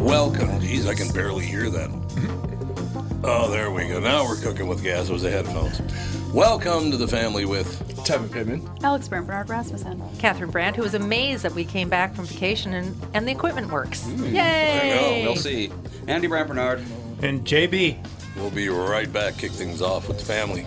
Welcome. Geez, I can barely hear that. Oh, there we go. Now we're cooking with gas. It was the headphones. Welcome to the family with Tevin Pittman. Alex Brant Barnard Rasmussen. Catherine Brandt, who was amazed that we came back from vacation and, and the equipment works. Hmm. I know, Yay! we'll We'll see. Andy Brant Barnard. And JB. We'll be right back. Kick things off with the family.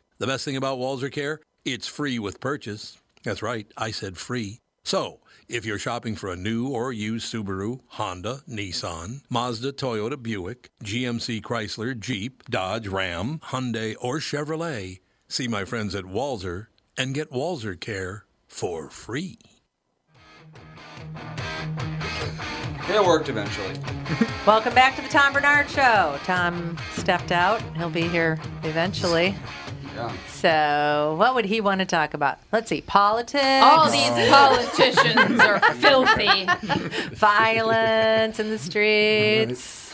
The best thing about Walser Care? It's free with purchase. That's right, I said free. So, if you're shopping for a new or used Subaru, Honda, Nissan, Mazda, Toyota, Buick, GMC, Chrysler, Jeep, Dodge, Ram, Hyundai, or Chevrolet, see my friends at Walser and get Walser Care for free. It worked eventually. Welcome back to the Tom Barnard Show. Tom stepped out. He'll be here eventually. Yeah. So, what would he want to talk about? Let's see. Politics. All these politicians are filthy. violence in the streets.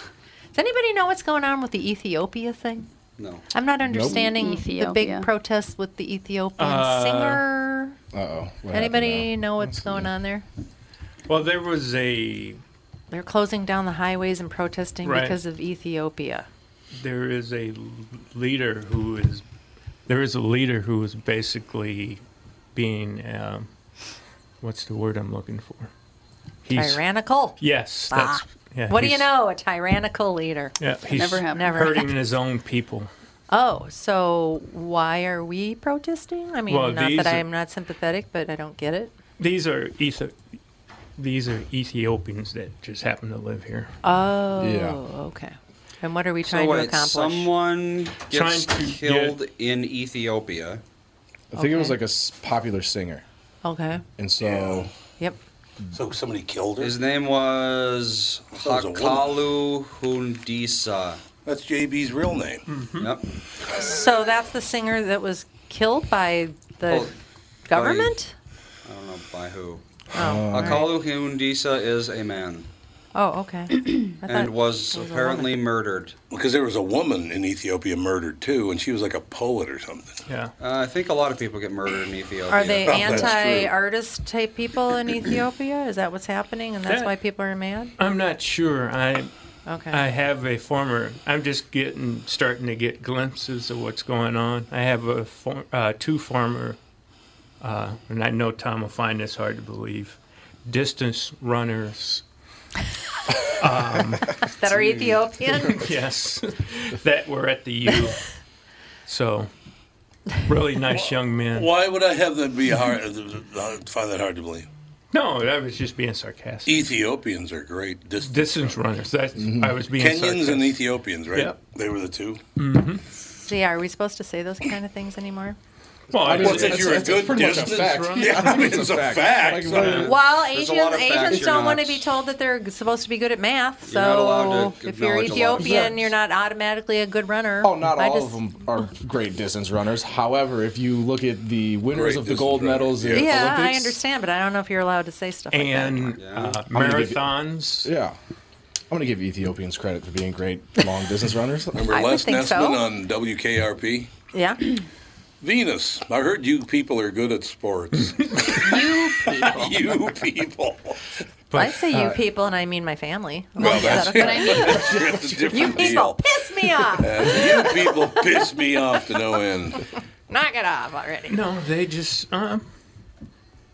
Does anybody know what's going on with the Ethiopia thing? No. I'm not understanding the big protests with the Ethiopian Uh, singer. Uh oh. Anybody know what's going on there? Well, there was a They're closing down the highways and protesting Right. because of Ethiopia. There is a leader who is there is a leader who is basically being um, what's the word I'm looking for? He's, Tyrannical. Yes, that's Ah. yeah. What do you know? A tyrannical leader. Yeah, he's Never happened. Never hurting his own people. Oh, so why are we protesting? I mean, Well, not that I'm not sympathetic, but I don't get it. These are Ethi- these are Ethiopians that just happen to live here. Oh, Yeah. okay. And what are we So trying to wait, accomplish? someone gets Trying to killed in Ethiopia. I think it was Okay. like a s- popular singer, Okay. and so Yep. So somebody killed her? His name was thought was a Hachalu Hundessa. That's JB's real name. Hmm. Yep. So that's the singer that was killed by the Oh, government? I don't know by who. Oh, all right. Hachalu Hundessa is a man. Oh, okay. I thought and was it a apparently murdered. Because there was a woman in Ethiopia murdered too, and she was like a poet or something. Yeah. Uh, I think a lot of people get murdered in Ethiopia. Are they Oh, that's true. anti-artist type people in Ethiopia? Is that what's happening, and that's That- why people are mad? I'm not sure. I Okay. I have a former. I'm just getting starting to get glimpses of what's going on. I have a for, uh, two former, uh, and I know Tom will find this hard to believe, distance runners. Um, that are Ethiopian. Yes, that were at the U. So, really nice young men. Why would I have that be hard? Uh, uh, find that hard to believe. No, I was just being sarcastic. Ethiopians are great. Distance Distance runners. That's mm-hmm. I was being Kenyans sarcastic. and Ethiopians, right? Yep. They were the two. Mm-hmm. So yeah, are we supposed to say those kind of things anymore? Well, I I mean, Well, was- if you're a it's good pretty much a distance fact. runner. Yeah, I mean, it's a fact. Like, so- Well, Asians lot of facts Asians don't want to be told that they're supposed to be good at math. You're So if you're acknowledge a lot of Ethiopian, you're not automatically a good runner. Oh, not I all just- of them are great distance runners. However, if you look at the winners Great of the gold runners, medals in yeah. Yeah, Olympics, I understand, but I don't know if you're allowed to say stuff like that. and Yeah. uh, gonna give you- marathons. Yeah. I'm going to give Ethiopians credit for being great long distance runners. Remember Les think Nessman so. on WKRP? Yeah. Venus. I heard you people are good at sports. You people. you people. I say uh, you people, and I mean my family. Well, Is that that's, okay? But I mean, that's a different You people deal. piss me off. Uh, you people piss me off to no end. Knock it off already. No, they just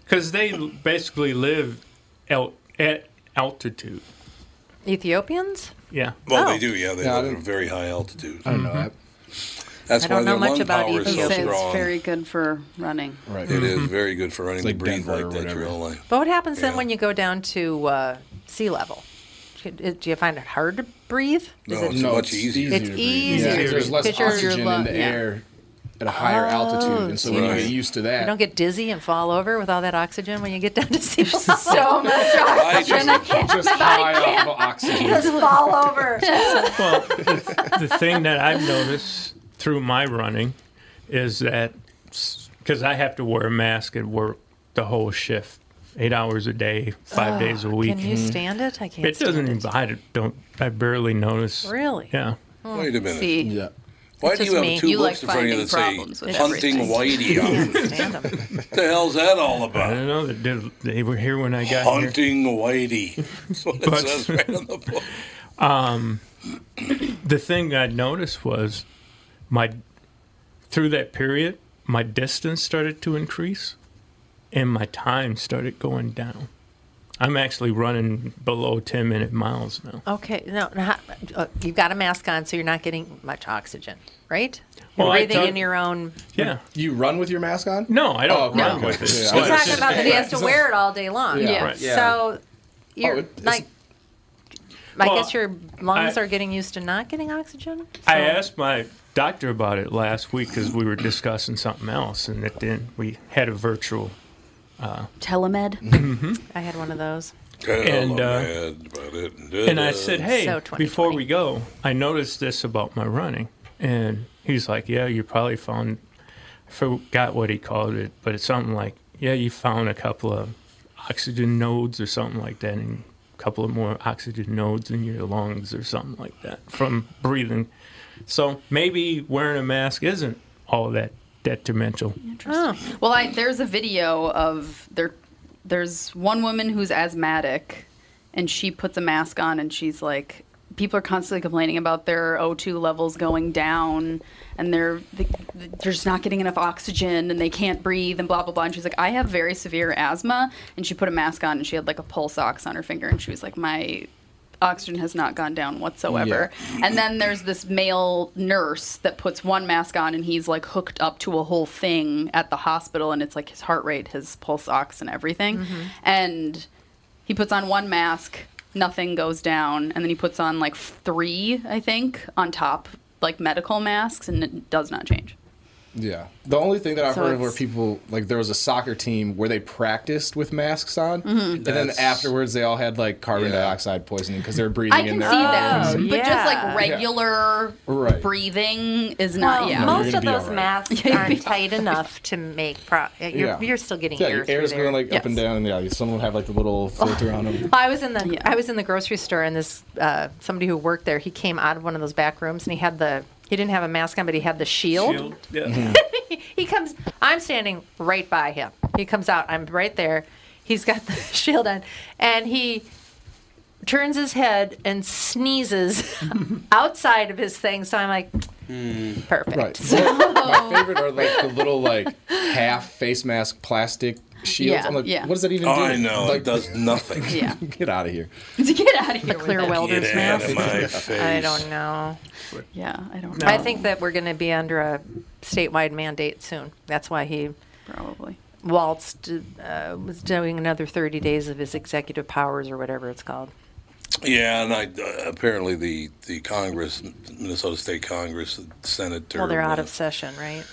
because they basically live el- at altitude. Ethiopians? Yeah. Well, Oh. they do, yeah. They Yeah, live at a very high altitude. I don't know that. That's I why don't know their much lung about power is so strong. it's very good for running. Right. It is very good for running like to breathe Denver like that whatever. your whole life. But what happens then when you go down to uh, sea level? Do you- find it hard to breathe? No, Is it, it's no, much it's easier. It's easier Yeah, 'cause there's less oxygen your in the yeah. air at a higher Oh, altitude, and so when you get used to that, you don't get dizzy and fall over with all that oxygen when you get down to sea level? So much I oxygen. just- I can't. just high off of oxygen. Just fall over. Well, the, the thing that I've noticed through my running is that because I have to wear a mask at work the whole shift, eight hours a day, five days a ah, week. Can you mm-hmm. stand it? I can't it doesn't stand even. I don't. I barely notice. Really? Yeah. Wait a minute. See, Yeah. Why It's do you have me. two You books like in front of you that say "Hunting. Whitey" on them? Stand 'em. What the hell's that all about? I don't know. They, did, they were here when I got here. Hunting Whitey. That's what it But- says right on the book. Um, the thing I noticed was my through that period, my distance started to increase, and my time started going down. I'm actually running below 10 minute miles now. Okay, no, no how- uh, you've got a mask on, so you're not getting much oxygen, right? You're Well, breathing in your own. Yeah. You run with your mask on? No, I don't Oh, run okay. with it. Yeah. He's I was talking just- about that he has to wear it all day long. Yeah. Right. Yeah. So, you're Oh, it- like, I Well, guess your lungs I- are getting used to not getting oxygen. I asked my doctor about it last week because we were discussing something else, and it then we had a virtual. telemed. I had one of those. And, uh, about it. And I said, "Hey, So before we go, I noticed this about my running." And he's like, "Yeah, you probably found I forgot what he called it, but it's something like, yeah, you found a couple of oxygen nodes or something like that, and a couple of more oxygen nodes in your lungs or something like that from breathing. So maybe wearing a mask isn't all that detrimental. Oh, Well, I, there's a video of there. There's one woman who's asthmatic, and she puts a mask on, and she's like, people are constantly complaining about their O2 levels going down, and they're they, they're just not getting enough oxygen, and they can't breathe, and blah blah blah. And she's like, I have very severe asthma, and she put a mask on, and she had like a pulse ox on her finger, and she was like, my oxygen has not gone down whatsoever. And then there's this male nurse that puts one mask on and he's like hooked up to a whole thing at the hospital and it's like his heart rate, his pulse ox and everything. Mm-hmm. And he puts on one mask, nothing goes down, and then he puts on like three, I think, on top, like medical masks and it does not change. Yeah. The only thing that I've So heard of where people like there was a soccer team where they practiced with masks on, Mm-hmm. and then afterwards they all had like carbon Yeah. dioxide poisoning because they're breathing I in can their see that, Oh, but just like regular Right. breathing is not. Well, yeah, No, most of those all right. masks aren't tight enough to make. Pro- you're, Yeah. you're still getting yeah, air your air's there. going like up and Yes. down. Yeah, someone would have like the little filter on them. I was in the Yeah. I was in the grocery store and this uh, somebody who worked there. He came out of one of those back rooms and he had the he didn't have a mask on, but he had the shield. Shield, yeah. Mm-hmm. he comes. I'm standing right by him. He comes out. I'm right there. He's got the shield on, and he turns his head and sneezes outside of his thing. So I'm like, perfect. Right. Well, my favorite are like the little like half face mask plastic shields. Yeah, I'm like, yeah. what does that even Oh, do? I know. Like, it does nothing. yeah. Get out of here. to get out of here. The clear with it. welder's Get out mask. of my face. I don't know. Yeah, I don't. know. I think that we're going to be under a statewide mandate soon. That's why he probably. waltzed, uh, was doing another 30 days of his executive powers or whatever it's called. Yeah, and I, uh, apparently the, the Congress, Minnesota State Congress, the Senate. Well, they're out uh, of session, right?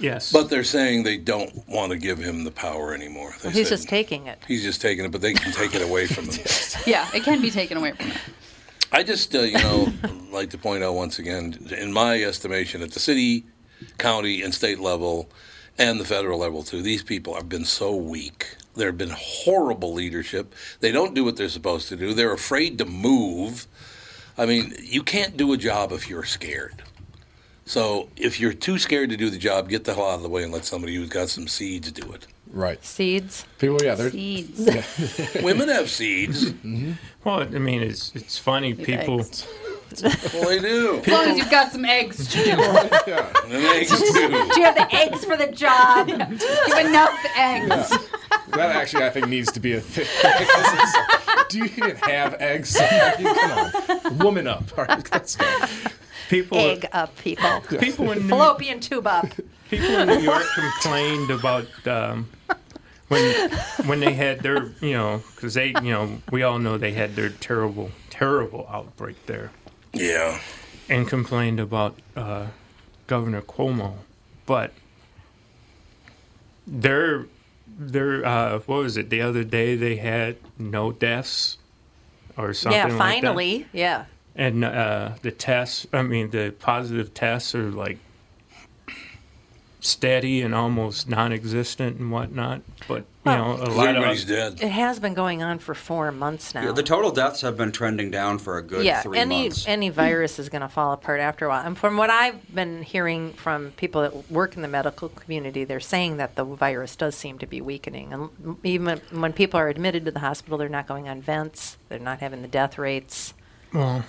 Yes. But they're saying they don't want to give him the power anymore. They Well, he's said just taking it. He's just taking it, but they can take it away from him. Yeah, it can be taken away from him. I just, uh, you know, like to point out once again, in my estimation, at the city, county, and state level, and the federal level too, these people have been so weak. There have been horrible leadership. They don't do what they're supposed to do. They're afraid to move. I mean, you can't do a job if you're scared. So if you're too scared to do the job, get the hell out of the way and let somebody who's got some seeds do it. Right. Seeds. People, yeah, they're Seeds. Women have seeds. Mm-hmm. well, I mean, it's it's funny. People. Well, they do. As long as you've got some eggs to do. And eggs too. Do you have the eggs for the job? You have enough eggs. that actually I think needs to be a thing. do you even have eggs? Come on, woman up. All right, let's go. People. Egg up, people. People in New, Fallopian tube up. people in New York complained about um, when when they had their you know because they you know we all know they had their terrible terrible outbreak there Yeah. and complained about uh, Governor Cuomo, but their their uh, what was it the other day they had no deaths or something Yeah, like that. finally. Yeah. And uh, the tests i mean the positive tests are like steady and almost non-existent and whatnot but you know a lot Everybody's of dead. It has been going on for four months now. Yeah, the total deaths have been trending down for a good yeah, three any months. any virus is going to fall apart after a while. And from what I've been hearing from people that work in the medical community, they're saying that the virus does seem to be weakening. And even when people are admitted to the hospital, they're not going on vents. They're not having the death rates. Well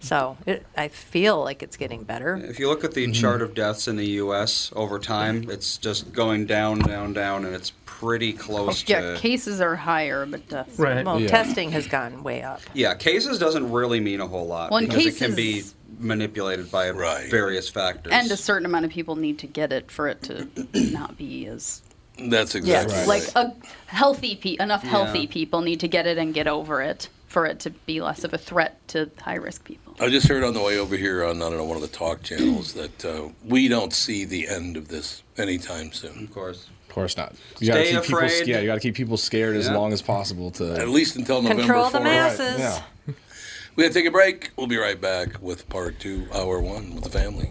So it, I feel like it's getting better. If you look at the mm-hmm. chart of deaths in the U.S. over time, it's just going down, down, down, and it's pretty close oh, Yeah, to. cases are higher, but deaths. right Well, Yeah. testing has gone way up. Yeah, cases doesn't really mean a whole lot Well, in because it can be manipulated by Right. various factors. And a certain amount of people need to get it for it to not be as. That's Yeah, exactly right. like a healthy pe- enough healthy Yeah. people need to get it and get over it for it to be less of a threat to high risk people. I just heard on the way over here on I don't know one of the talk channels that uh, we don't see the end of this anytime soon. of course. Of course not. You gotta Stay keep people. afraid. Yeah, you gotta keep people scared as long as possible to. At least until November Control the 4th. masses. yeah. We gotta take a break. We'll be right back with part two, hour one with the family.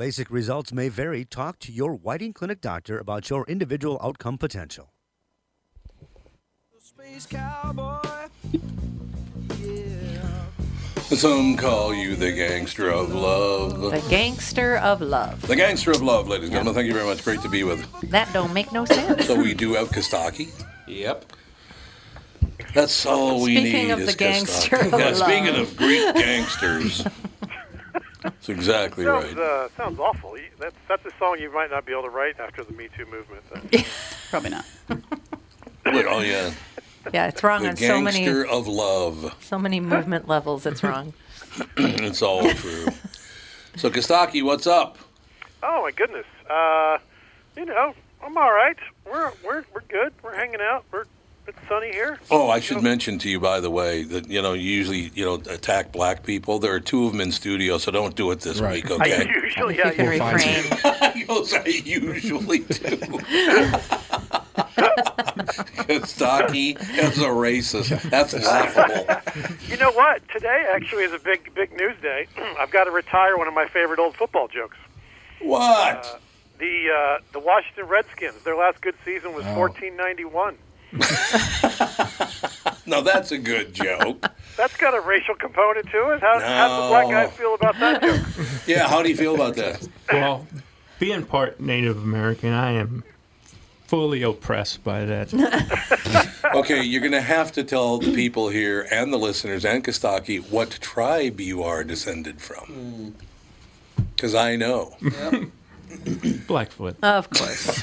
LASIK results may vary. Talk to your Whiting Clinic doctor about your individual outcome potential. Space cowboy. Some call you the gangster of love. The gangster of love. The gangster of love, ladies and gentlemen. Thank you very much. Great to be with. That don't make no sense. So we do have Kostaki. Yep. That's all we Speaking need Speaking of is the gangster Kostaki. of Yeah, love. speaking of Greek gangsters. That's exactly Sounds, right. uh, sounds awful. That's that's a song you might not be able to write after the Me Too movement. Probably not. Wait, oh yeah. Yeah, it's wrong The on so many gangster of love. so many movement levels. It's wrong. it's all true. So Kostaki, what's up? Oh my goodness. Uh, you know, I'm all right. We're we're we're good. We're hanging out. We're it's sunny here. Oh, I should mention to you, by the way, that you know you usually you know attack black people. There are two of them in studio, so don't do it this Right. week, I okay? usually yeah. You can you- refrain. He goes, I usually do. Kostaki is a racist. That's laughable. You know what? Today actually is a big big news day. I've got to retire one of my favorite old football jokes. What? The uh, the Washington Redskins. Their last good season was Oh. 1491. No, that's a good joke. That's got a racial component to it. How, how do the black No. guys feel about that joke? Yeah, how do you feel about that? Well, being part Native American, I am fully oppressed by that. Okay, you're going to have to tell the people here and the listeners and Kostaki what tribe you are descended from. Mm. Because I know. Blackfoot. Of course.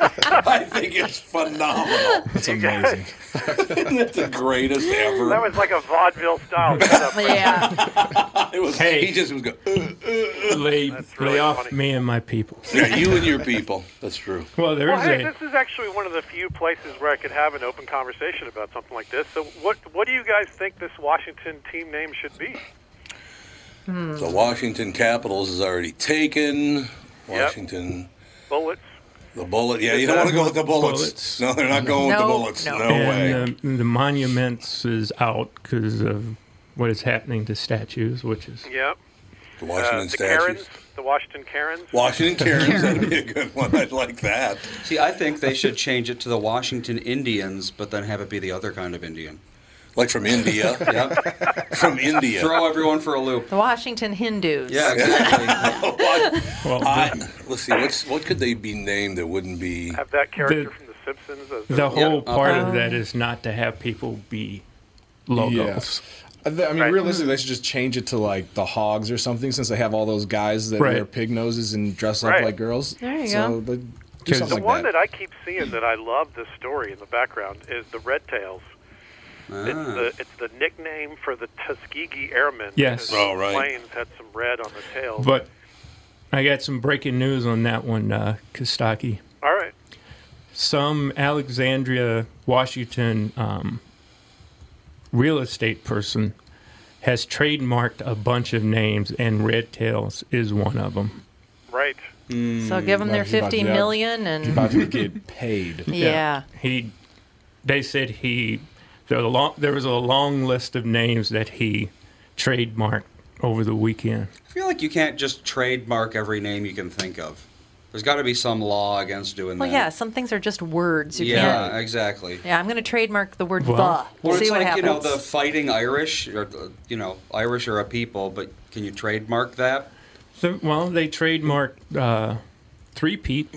I think it's phenomenal. It's amazing. Isn't it the greatest ever? That was like a vaudeville style setup. yeah. it was, Hey. He just was going, uh, lay That's really lay off funny. me and my people. yeah, you and your people. That's true. Well, there Well, is hey, a this is actually one of the few places where I could have an open conversation about something like this. So, what what do you guys think this Washington team name should be? The Washington Capitals is already taken. Washington, Bullets. The bullet. Yeah, you don't want to go with the bullets. Bullets. No, they're not going with the bullets. no. No, way. and the, the monuments is out because of what is happening to statues, which is Yeah. the Uh, Washington the statues. Karens. The Washington Karens. Washington Karens, that'd be a good one. I'd like that. See, I think they should change it to the Washington Indians, but then have it be the other kind of Indian. Like from India. Yep. from India. Throw everyone for a loop. The Washington Hindus. Yeah, exactly. Well, I, let's see. What's what could they be named that wouldn't be? Have that character The- from The Simpsons. As the whole Yeah. part Um, of that is not to have people be logos. I I mean, Right. realistically, they should just change it to like the Hogs or something, since they have all those guys that Right. wear pig noses and dress Right. up like girls. There you so go. they- something The like one that. that I keep seeing that I love the story in the background is the Red Tails. It's Ah. the it's the nickname for the Tuskegee Airmen. Yes. because Oh, right. The planes had some red on the tails. But I got some breaking news on that one, uh, Kostaki. All right. Some Alexandria, Washington um, real estate person has trademarked a bunch of names, and Red Tails is one of them. Right. So give them their he's about to- 50 yeah. million He's and about to get paid. yeah. He, they said he, there, was a long, there was a long list of names that he trademarked over the weekend. I feel like you can't just trademark every name you can think of. There's got to be some law against doing Well, that. Well, yeah, some things are just words. You yeah, can't. exactly. Yeah, I'm going to trademark the word Well- the. Or See it's what like happens. you know the fighting Irish, or you know Irish are a people, but can you trademark that? So, well, they trademarked uh, three Pete,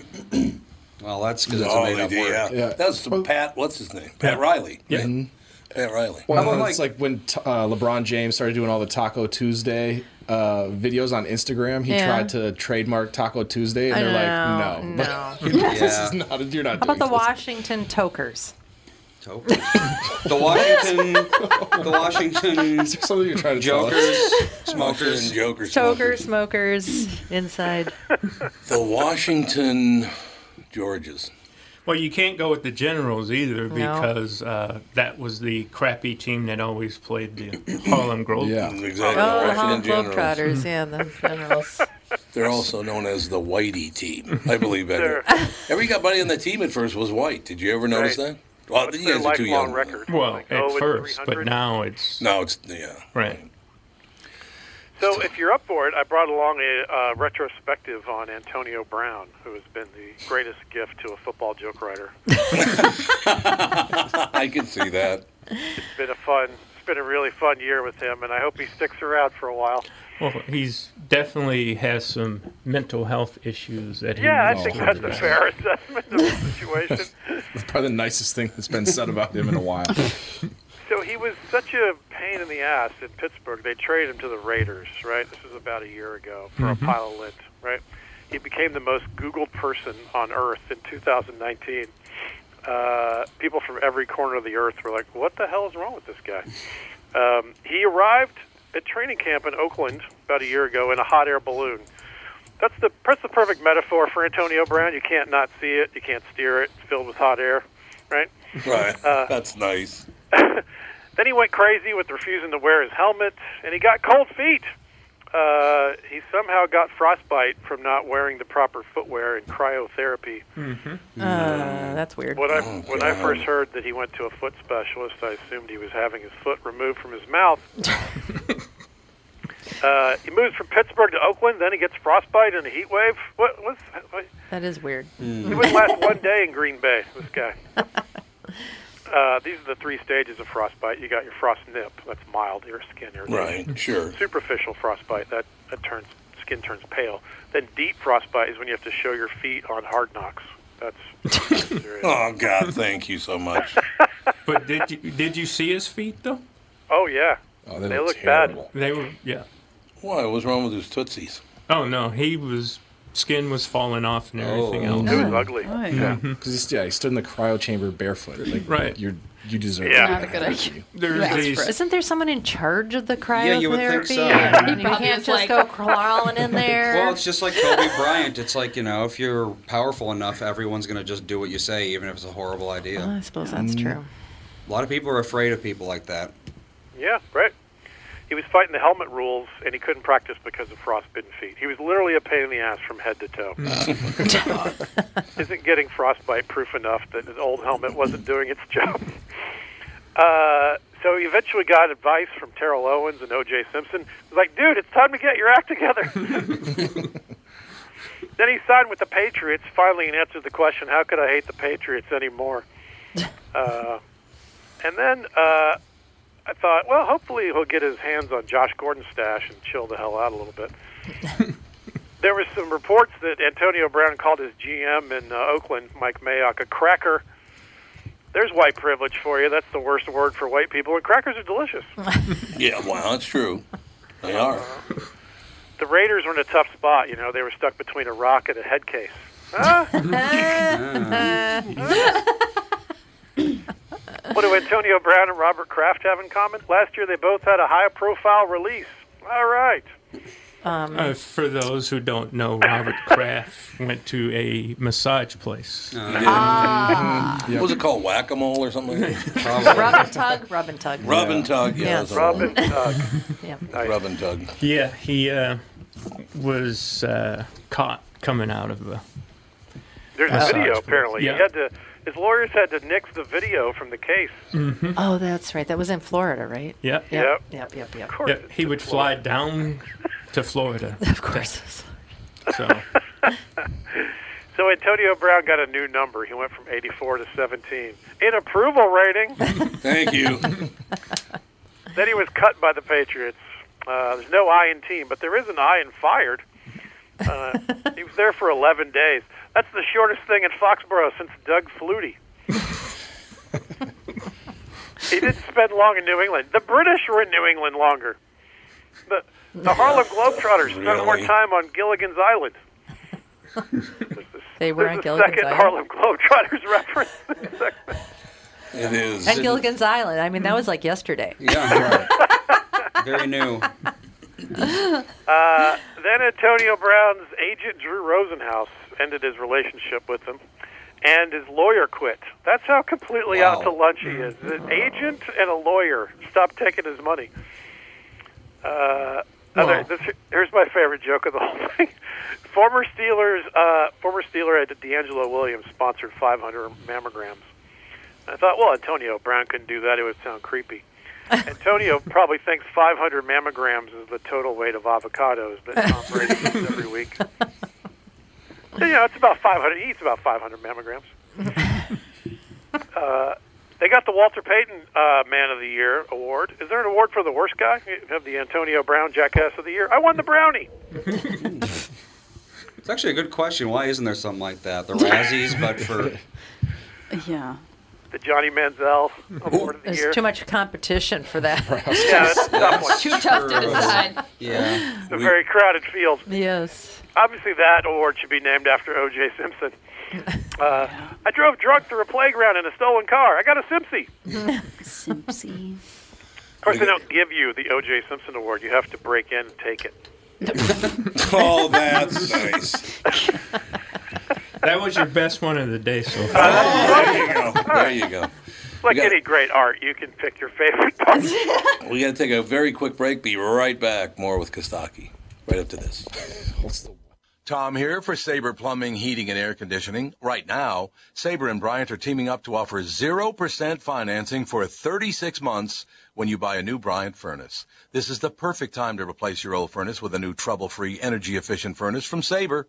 Well, that's because it's Oh, a made up word. Yeah. That's the Pat. What's his name? Pat Riley. Yeah. right? Pat Riley. Well, How about it's like when t- uh, LeBron James started doing all the Taco Tuesday uh, videos on Instagram. He Yeah. tried to trademark Taco Tuesday, and I they're know, like, "No, no. this Yeah. is not. You're not How about the this." Washington Tokers? Tokers. the Washington, the Washington Is there something you're trying to tell us? jokers, Washington smokers. Jokers. Toker smokers inside. The Washington Georges. Well, you can't go with the Generals either No. because uh, that was the crappy team that always played the Harlem Globetrotters. Yeah. Exactly. Oh, the Washington Harlem Generals. Globetrotters. Yeah, the Generals. They're also known as the Whitey team. I believe that. Sure. Everybody on the team at first was white. Did you ever notice Right. that? Well, What's you guys are too young. record? Well, Like at 0 first, but now it's No, it's yeah. right. So, if you're up for it, I brought along a uh, retrospective on Antonio Brown, who has been the greatest gift to a football joke writer. I can see that. It's been a fun, it's been a really fun year with him, and I hope he sticks around for a while. Well, he's definitely has some mental health issues that he Yeah, I needs think to that's a address. fair assessment of the situation. It's probably the nicest thing that's been said about him in a while. So he was such a pain in the ass in Pittsburgh. They traded him to the Raiders, right? This was about a year ago for Mhm. a pile of lint, right? He became the most Googled person on earth in 2019. Uh, people from every corner of the earth were like, "What the hell is wrong with this guy?" Um, he arrived at training camp in Oakland about a year ago in a hot air balloon. That's the that's the perfect metaphor for Antonio Brown. You can't not see it. You can't steer it. It's filled with hot air, right? Right. Uh, That's nice. then he went crazy with refusing to wear his helmet, and he got cold feet. Uh, he somehow got frostbite from not wearing the proper footwear and cryotherapy. Mm-hmm. Uh, that's weird. When I Oh, when I first heard that he went to a foot specialist, I assumed he was having his foot removed from his mouth. uh, he moves from Pittsburgh to Oakland, then he gets frostbite in a heat wave. What what's what, That is weird. he wouldn't last one day in Green Bay. This guy. Uh, these are the three stages of frostbite. You got your frost nip, that's mild your skin irritation. Right. Sure. Superficial frostbite, that, that turns skin turns pale. Then deep frostbite is when you have to show your feet on hard knocks. That's serious. Oh God, thank you so much. But did you did you see his feet though? Oh yeah, Oh, they, they, look look bad. They were yeah. Why? What's wrong with his tootsies? Oh no, he was skin was falling off and oh, everything Oh. else. It was ugly. Right. Yeah. Because yeah, he stood in the cryo chamber barefoot. Like, Right. You're you deserve. Yeah. it. Not a good idea. There's That's these Isn't there someone in charge of the cryotherapy? Yeah, you would think so. Yeah, you can't just like- go crawling in there. Well, it's just like Kobe Bryant. It's like you know, if you're powerful enough, everyone's going to just do what you say, even if it's a horrible idea. Well, I suppose that's mm. true. A lot of people are afraid of people like that. Yeah, right. He was fighting the helmet rules, and he couldn't practice because of frostbitten feet. He was literally a pain in the ass from head to toe. Isn't getting frostbite proof enough that his old helmet wasn't doing its job? Uh, so he eventually got advice from Terrell Owens and O.J. Simpson. He was like, dude, it's time to get your act together. then he signed with the Patriots, finally, and answered the question, how could I hate the Patriots anymore? Uh, and then uh, I thought, well, hopefully he'll get his hands on Josh Gordon's stash and chill the hell out a little bit. there were some reports that Antonio Brown called his GM in uh, Oakland, Mike Mayock, a cracker. There's white privilege for you. That's the worst word for white people, and crackers are delicious. Yeah, well, that's true. They are. the Raiders were in a tough spot. You know, they were stuck between a rock and a head case. Huh? what do Antonio Brown and Robert Kraft have in common? Last year, they both had a high-profile release. All right. Um, Uh, for those who don't know, Robert Kraft went to a massage place. ah, What was it called? Whack a mole or something? Like that? Probably. rub and tug, rub and tug. Rub and tug. Yeah, Yeah. that's Rub and tug. Yeah. Nice. Rub and tug. Yeah, he uh, was uh, caught coming out of a. There's a Massage video place. apparently. Yeah. He had to. His lawyers had to nix the video from the case. Oh, that's right. That was in Florida, right? Yep. Yep. Yep. Yep. Yep. Of course. Yep. He would fly down to Florida. Of course. So So Antonio Brown got a new number. He went from 84 to 17 in approval rating. Thank you. then he was cut by the Patriots. Uh, there's no I in team, but there is an I in fired. Uh, he was there for 11 days. That's the shortest thing in Foxborough since Doug Flutie. he didn't spend long in New England. The British were in New England longer. The, the Harlem Globetrotters spent more time on Gilligan's Island. They were on a Gilligan's second Island. Harlem Globetrotters reference. It is. And Gilligan's Island. I mean, that was like yesterday. Yeah, Very new. Uh, then Antonio Brown's agent Drew Rosenhaus ended his relationship with him, and his lawyer quit. That's how completely out to lunch he is. An agent and a lawyer stopped taking his money. Uh, other, this, here's my favorite joke of the whole thing. former Steelers, uh, former Steeler DeAngelo Williams sponsored 500 mammograms. I thought, well, Antonio Brown couldn't do that; it would sound creepy. Antonio probably thinks 500 mammograms is the total weight of avocados that Tom Brady eats every week. you know, it's about 500. He eats about 500 mammograms. Uh, they got the Walter Payton uh, Man of the Year award. Is there an award for the worst guy? You have the Antonio Brown Jackass of the Year. I won the brownie. It's actually a good question. Why isn't there something like that? The Razzies, but for Yeah. The Johnny Manziel Award of the There's Year. too much competition for that. Yeah, that's a tough one. Too tough to decide. Yeah. It's a very crowded field. Yes. Obviously, that award should be named after O.J. Simpson. Uh, I drove drunk through a playground in a stolen car. I got a Simpsy. Simpsy. Of course, they don't give you the O.J. Simpson award. You have to break in and take it. oh, that's nice. That was your best one of the day so far. Uh, there you go. There you go. It's like got- any great art. You can pick your favorite part. We got to take a very quick break. Be right back. More with Kostaki right after this. Tom here for Sabre Plumbing, Heating, and Air Conditioning. Right now, Sabre and Bryant are teaming up to offer 0% financing for 36 months when you buy a new Bryant furnace. This is the perfect time to replace your old furnace with a new trouble-free, energy-efficient furnace from Sabre.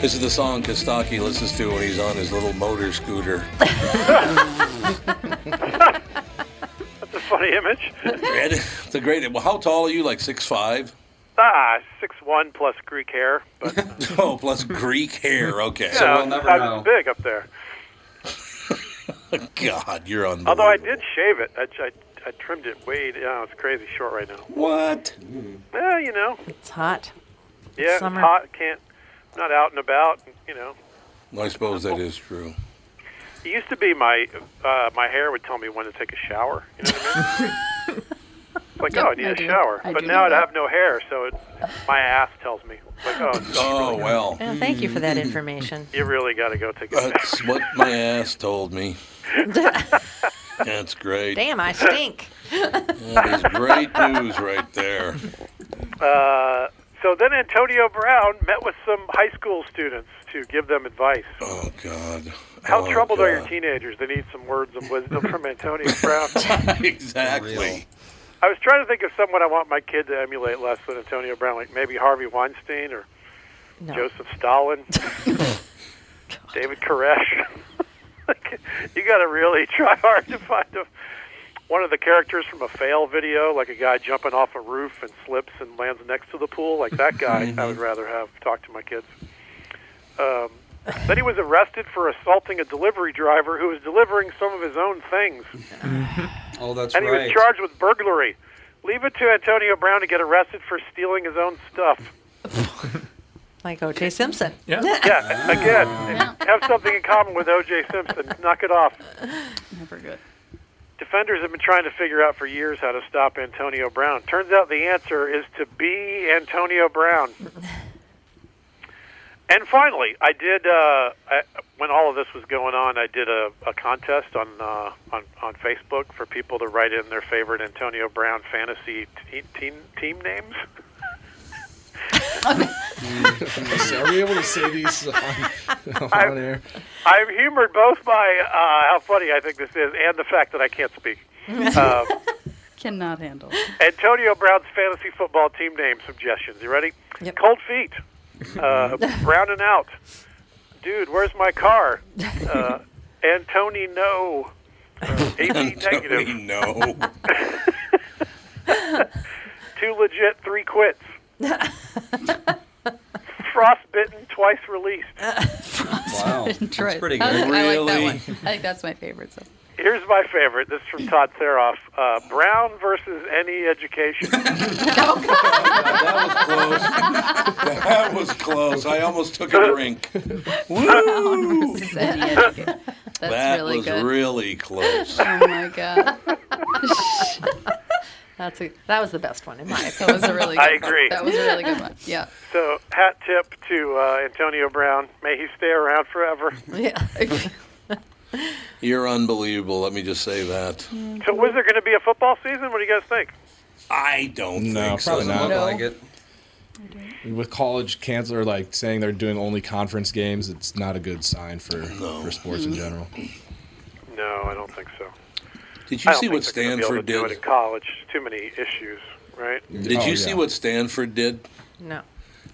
This is the song Kostaki listens to when he's on his little motor scooter. That's a funny image. it's a great. Well, how tall are you? Like six five? ah, six one plus Greek hair. But oh, plus Greek hair. Okay. yeah, I was big up there. God, you're on. The Although I did shave it. I, I, I trimmed it way down. It's crazy short right now. What? Well, you know. It's hot. Yeah, Summer. it's hot. Can't. Not out and about. You know. I suppose that is true. It used to be my uh, my hair would tell me when to take a shower. You know what I mean? It's like, Yep, oh, I need I a do. shower. I but do now know I that. have no hair, so it, my ass tells me. Like, oh, it's Oh well. Well, thank you for that information. you really got to go take a shower. That's what my ass told me. That's great. Damn, I stink. That is great news right there. Uh, so then Antonio Brown met with some high school students to give them advice. Oh God. How Oh, troubled are your teenagers? They need some words of wisdom from Antonio Brown. exactly. I was trying to think of someone I want my kid to emulate less than Antonio Brown, like maybe Harvey Weinstein or No. Joseph Stalin, David Koresh. Like, you got to really try hard to find a, one of the characters from a fail video, like a guy jumping off a roof and slips and lands next to the pool. Like that guy, I would rather have talk to my kids. Um, then he was arrested for assaulting a delivery driver who was delivering some of his own things. Oh, that's and he was charged with burglary. Leave it to Antonio Brown to get arrested for stealing his own stuff. Like O.J. Simpson. Yeah. Yeah, again, have something in common with O.J. Simpson. Knock it off. Never good. Defenders have been trying to figure out for years how to stop Antonio Brown. Turns out the answer is to be Antonio Brown. And finally, I did uh, I, when all of this was going on. I did a, a contest on uh, on on Facebook for people to write in their favorite Antonio Brown fantasy te- team team names. Are we able to say these on, on air? I'm humored both by uh, how funny I think this is and the fact that I can't speak. Um, Cannot handle. Antonio Brown's fantasy football team name suggestions. You ready? Cold feet. Uh, brown and out. Dude, where's my car? Uh, Antony, no. Uh, AB negative. no. Too legit, three quits. Frostbitten, twice released. Wow. Troy. pretty I like, good. I like that one. I think that's my favorite. So. Here's my favorite. This is from Todd Seroff. Uh, Brown versus any education. That that, was close. That was close. I almost took a drink. Brown versus any education. That's that really was good. really close. Oh my god. That's a, that was the best one in my opinion. That was a really good I agree. That was a really good one. Yeah. So, hat tip to uh, Antonio Brown. May he stay around forever. Yeah. You're unbelievable. Let me just say that. So, was there going to be a football season? What do you guys think? I don't No, think probably so. not. Look like it. With college cancel or like saying they're doing only conference games, it's not a good sign for for sports in general. No, I don't think so. Did you don't see what they're gonna be able Stanford to did? it in college. Too many issues, right? Did Oh, you see what Stanford did? No.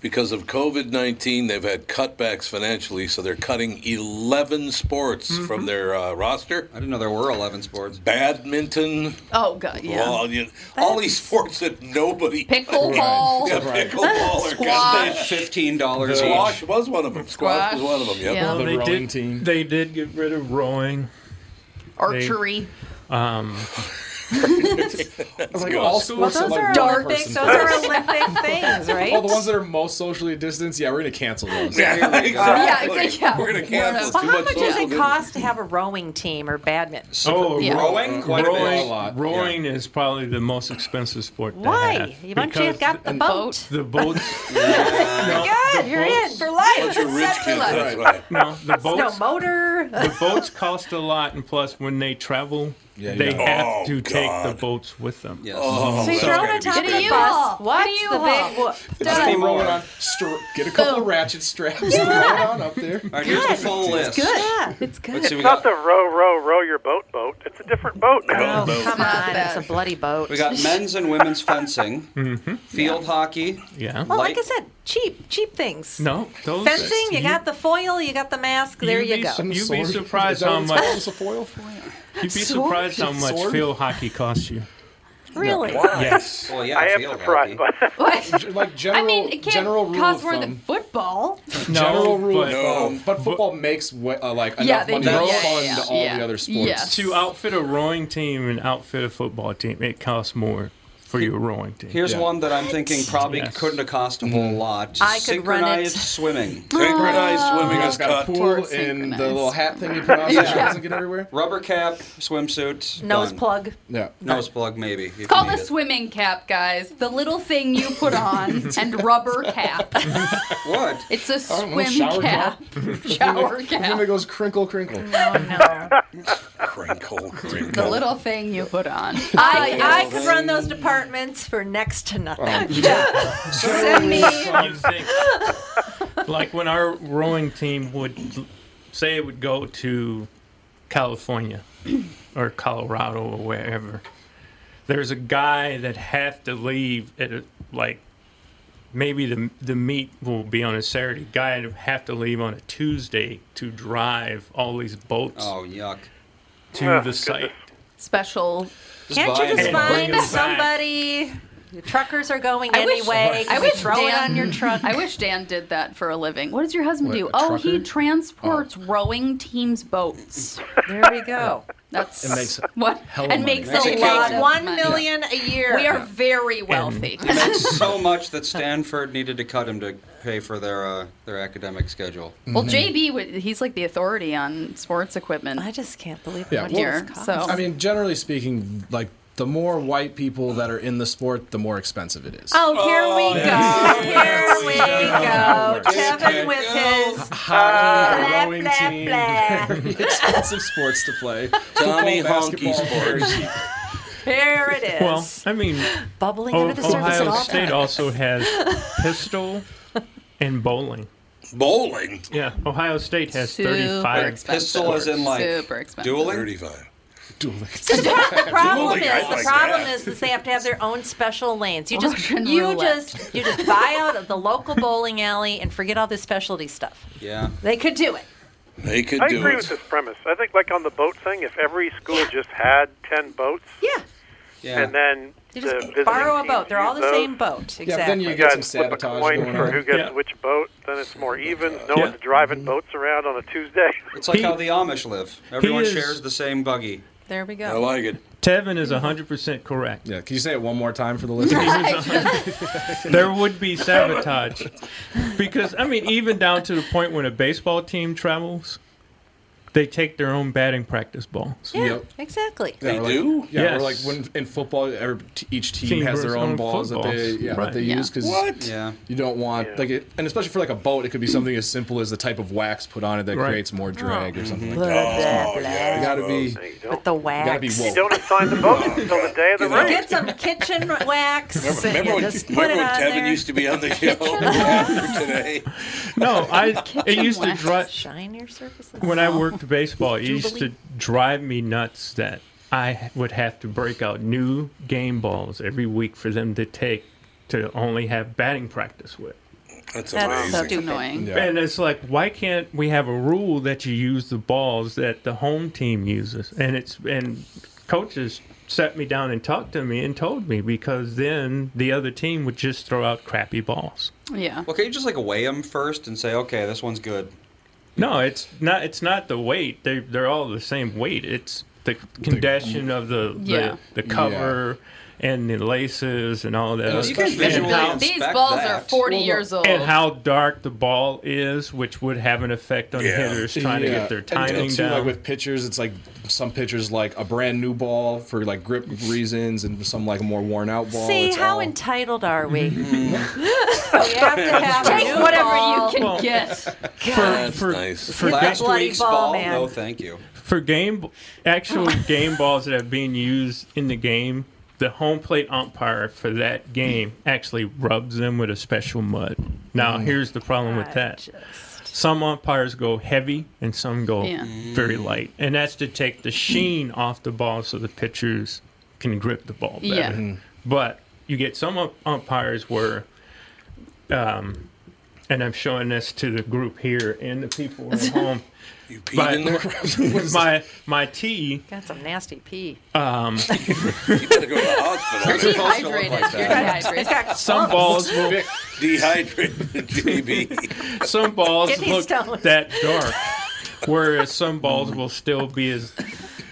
Because of COVID 19, they've had cutbacks financially, so they're cutting 11 sports Mm-hmm. from their uh, roster. I didn't know there were 11 sports. Badminton, Oh god. Yeah. well, you all these sports that nobody. Pickleball. Yeah, pickleball or Squash. Fifteen dollars Squash was one of them. Squash, was one of them. Yep. Yeah. The they rowing did. team. They did get rid of rowing. Archery. Um, Like all Well, sports those are one Olympic. Those are Olympic things, right? Well, the ones that are most socially distanced, yeah, we're gonna cancel those. Yeah, exactly. Yeah, exactly. Yeah. We're gonna cancel. Well, too how much much does it cost to have a rowing team or badminton? oh, Yeah. Rowing? Quite a bit. A rowing, lot, rowing is probably the most expensive sport. Why? have You bunch you got the boat. the boats. Good, you're in for life. Bunch of rich Set kids. life. That's right. No, the No boats. motor. the boats cost a lot, and plus, when they travel, Yeah, they got- have Oh, to take the boats with them. Yes. Oh, So you that's on top of Get the a bus. U-Haul. What's Get a the U-Haul. big? What, Just Done. keep on. Str- get a couple ratchet straps. Throw it on up there. All right, here's the full list. Yeah. It's good. Let's see, we It's not got, the row, row, row your boat boat. It's a different boat now. Oh, boat. come Not on. It's a bloody boat. we got men's and women's fencing, Mm-hmm. field hockey, Yeah. well, like I said, cheap, cheap things. No, those Fencing, you got the foil, you got the mask, there You'd you be go. You'd be surprised how much. called? It's a foil. You'd be Sword? surprised how much Sword? field hockey costs you. Really? Yes. Well, yeah, I am field surprised hockey. by that. What? G- Like general, I mean, it general can't rule cost of more than football. general rule but- of thumb. But football makes uh, like enough Yeah, they money do. to Yeah, yeah, fund yeah. all Yeah. the other sports. Yes. To outfit a rowing team and outfit a football team, it costs more for your rowing team. Here's Yeah. one that I'm thinking probably Yes. couldn't have cost a whole mm-hmm. lot. I could run it. Synchronized swimming. Synchronized You swimming guys is got a pool Or and the little hat thing you put on so Yeah. doesn't get everywhere. Rubber cap, swimsuit. Nose done. plug. Yeah. Nose plug, maybe. if It's called a it. swimming cap, guys. The little thing you put on and rubber cap. What? It's a I don't know, swim shower cap. Shower Then it goes crinkle, crinkle. No, no. Crinkle, crinkle. The little thing you put on. I, I could run those departments for next to oh, nothing. Send me. you like when our rowing team would say it would go to California or Colorado or wherever, there's a guy that had to leave at a, like maybe the the meet will be on a Saturday. Guy would have to leave on a Tuesday to drive all these boats Oh, yuck. To Oh, the site. Special. Can't you just it. And bring find them back. somebody? Your truckers are going I wish- anyway. I wish you throw it Dan- on your truck. I wish Dan did that for a living. What does your husband What, do? a Oh, he trucker? transports oh. rowing teams' boats. There we go. That's It makes what hell and makes Makes a it lot of One money. million a year. We are very wealthy. It makes so much that Stanford needed to cut him to pay for their uh, their academic schedule. Well, JB, he's like the authority on sports equipment. I just can't believe Yeah, what well, here. So I mean, generally speaking, like the more white people that are in the sport, the more expensive it is. Oh, here we go. Here we go. Yes. Kevin with his Hockey, blah, rowing blah, team, blah. very expensive sports to play. Tommy Football, Honky Sports. cheap. Here it is. Well, I mean, bubbling O- under the surface Ohio State also has pistol and bowling. Bowling? Yeah, Ohio State has Super 35. expensive. Pistol is in like Super expensive. dueling. 35. Dueling. the problem Dueling, is I the like problem that. is, is they have to have their own special lanes. You just Russian you roulette. just you just buy out of the local bowling alley and forget all this specialty stuff. Yeah. They could do it. They could I do agree it. with this premise. I think, like on the boat thing, if every school just had ten boats, Yeah. Yeah. and then You just visiting borrow a boat. They're all the those, same boat. Exactly. Yeah, then you You get guys some flip a sabotage coin going for on. who gets Yeah. which boat. Then it's more even. No Yeah. one's driving mm-hmm. boats around on a Tuesday. It's like He- how the Amish live. Everyone shares the same buggy. There we go. I like it. Tevin is 100% correct. Yeah, can you say it one more time for the listeners? There would be sabotage. Because, I mean, even down to the point when a baseball team travels, they take their own batting practice balls. Yeah, Yep. exactly. Yeah, They like- do? Yeah, or Yes. like when in football, every, each team, Team has their own own balls that they yeah Right. that they Yeah. use because What? Yeah. you don't want Yeah. like it, and especially for like a boat, it could be something as simple as the type of wax put on it that Right. creates more drag or oh. something Blah, like that. blah, Oh, yeah. You gotta be You With don't, the you gotta be wax. woke. don't assign the boat until the day of the You know, race. Get some kitchen wax. Remember, and remember when, just remember when on used to be on the show after today? No, I it used to wax. drive Shine your surfaces. when I worked baseball. It used to drive me nuts that I would have to break out new game balls every week for them to take to only have batting practice with. That's That's amazing. That's stupid. annoying. Yeah. And it's like, why can't we have a rule that you use the balls that the home team uses? And it's and coaches sat me down and talked to me and told me because then the other team would just throw out crappy balls. Yeah. Well, can you just like weigh them first and say, okay, this one's good? No, it's not. It's not the weight. They they're all the same weight. It's the condition of the Yeah. the, the cover and the laces and all that. You can stuff. visually how, These balls that. are 40 Well, years old. and how dark the ball is, which would have an effect on Yeah. hitters trying to get their timing and too, down. Like with pitchers, it's like some pitchers like a brand new ball for like grip reasons, and some like a more worn out ball. See, It's how all- entitled are we? so you have to have Take whatever ball. you can Well, get. That's for, nice. for, Last bloody week's ball, ball? man. No, thank you. for game actual game balls that have been used in the game, the home plate umpire for that game actually rubs them with a special mud. Now, here's the problem with that. Some umpires go heavy and some go Yeah. very light, and that's to take the sheen off the ball so the pitchers can grip the ball better. Yeah. But you get some ump- umpires where, um, and I'm showing this to the group here and the people at home. You peed But in there? with my my tea. Got some nasty pee. um, you better go to the hospital. You're dehydrated. You're dehydrated. It's got some balls will Dehydrated, JB. some balls Kidney look stones. that dark, whereas some balls will still be as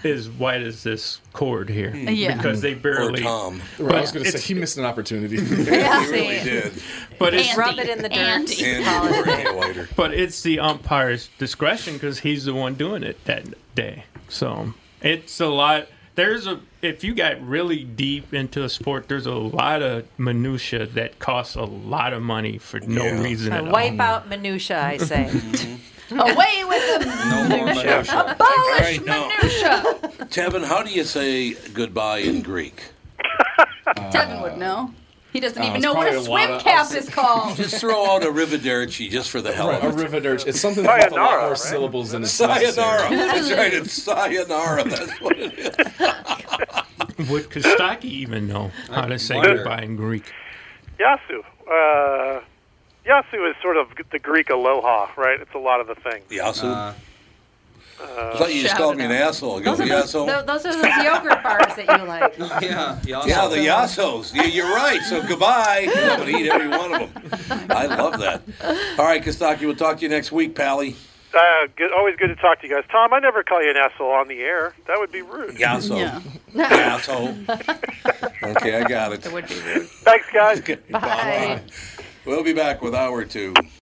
as white as this cord here Yeah. because they Or barely. Tom. Right, I was going to say he missed an opportunity. Yeah, He really did. But it's Andy. Rub it in the dirt. Andy. And Call it a we're day. later. but it's the umpire's discretion because he's the one doing it that day. So it's a lot. There's a if you got really deep into a sport, there's a lot of minutia that costs a lot of money for no Yeah. reason Uh, at all. wipe out minutia, I say. Away with the No more minutia. All abolish right, now, minutia. Tevin, how do you say goodbye in Greek? Tevin would know. He doesn't even it's know what a probably a swim of- cap is called. Just throw out a Rivaderci just for the hell Right, a of it. riveter. It's something with a lot Sayonara, more right? syllables than it's Sayonara. necessary. That's right. It's sayonara. That's what it is. Would Kostaki even know how to say wonder. goodbye in Greek? Yasu. Uh, Yasu is sort of the Greek aloha, right? It's a lot of the things. Yasu. Uh, I thought you just called me an asshole. Go, Those are those, Yasso. those are those yogurt bars that you like. yeah, yeah. Yeah, the Yassos. Yeah, you're right. So goodbye. I'm going to eat every one of them. I love that. All right, Kostaki, we'll talk to you next week, Pally. Uh, good, always good to talk to you guys. Tom, I never call you an asshole on the air. That would be rude. Yasso. Yeah. Asshole. Okay, I got it. It would be rude. Thanks, guys. Bye. We'll be back with hour two.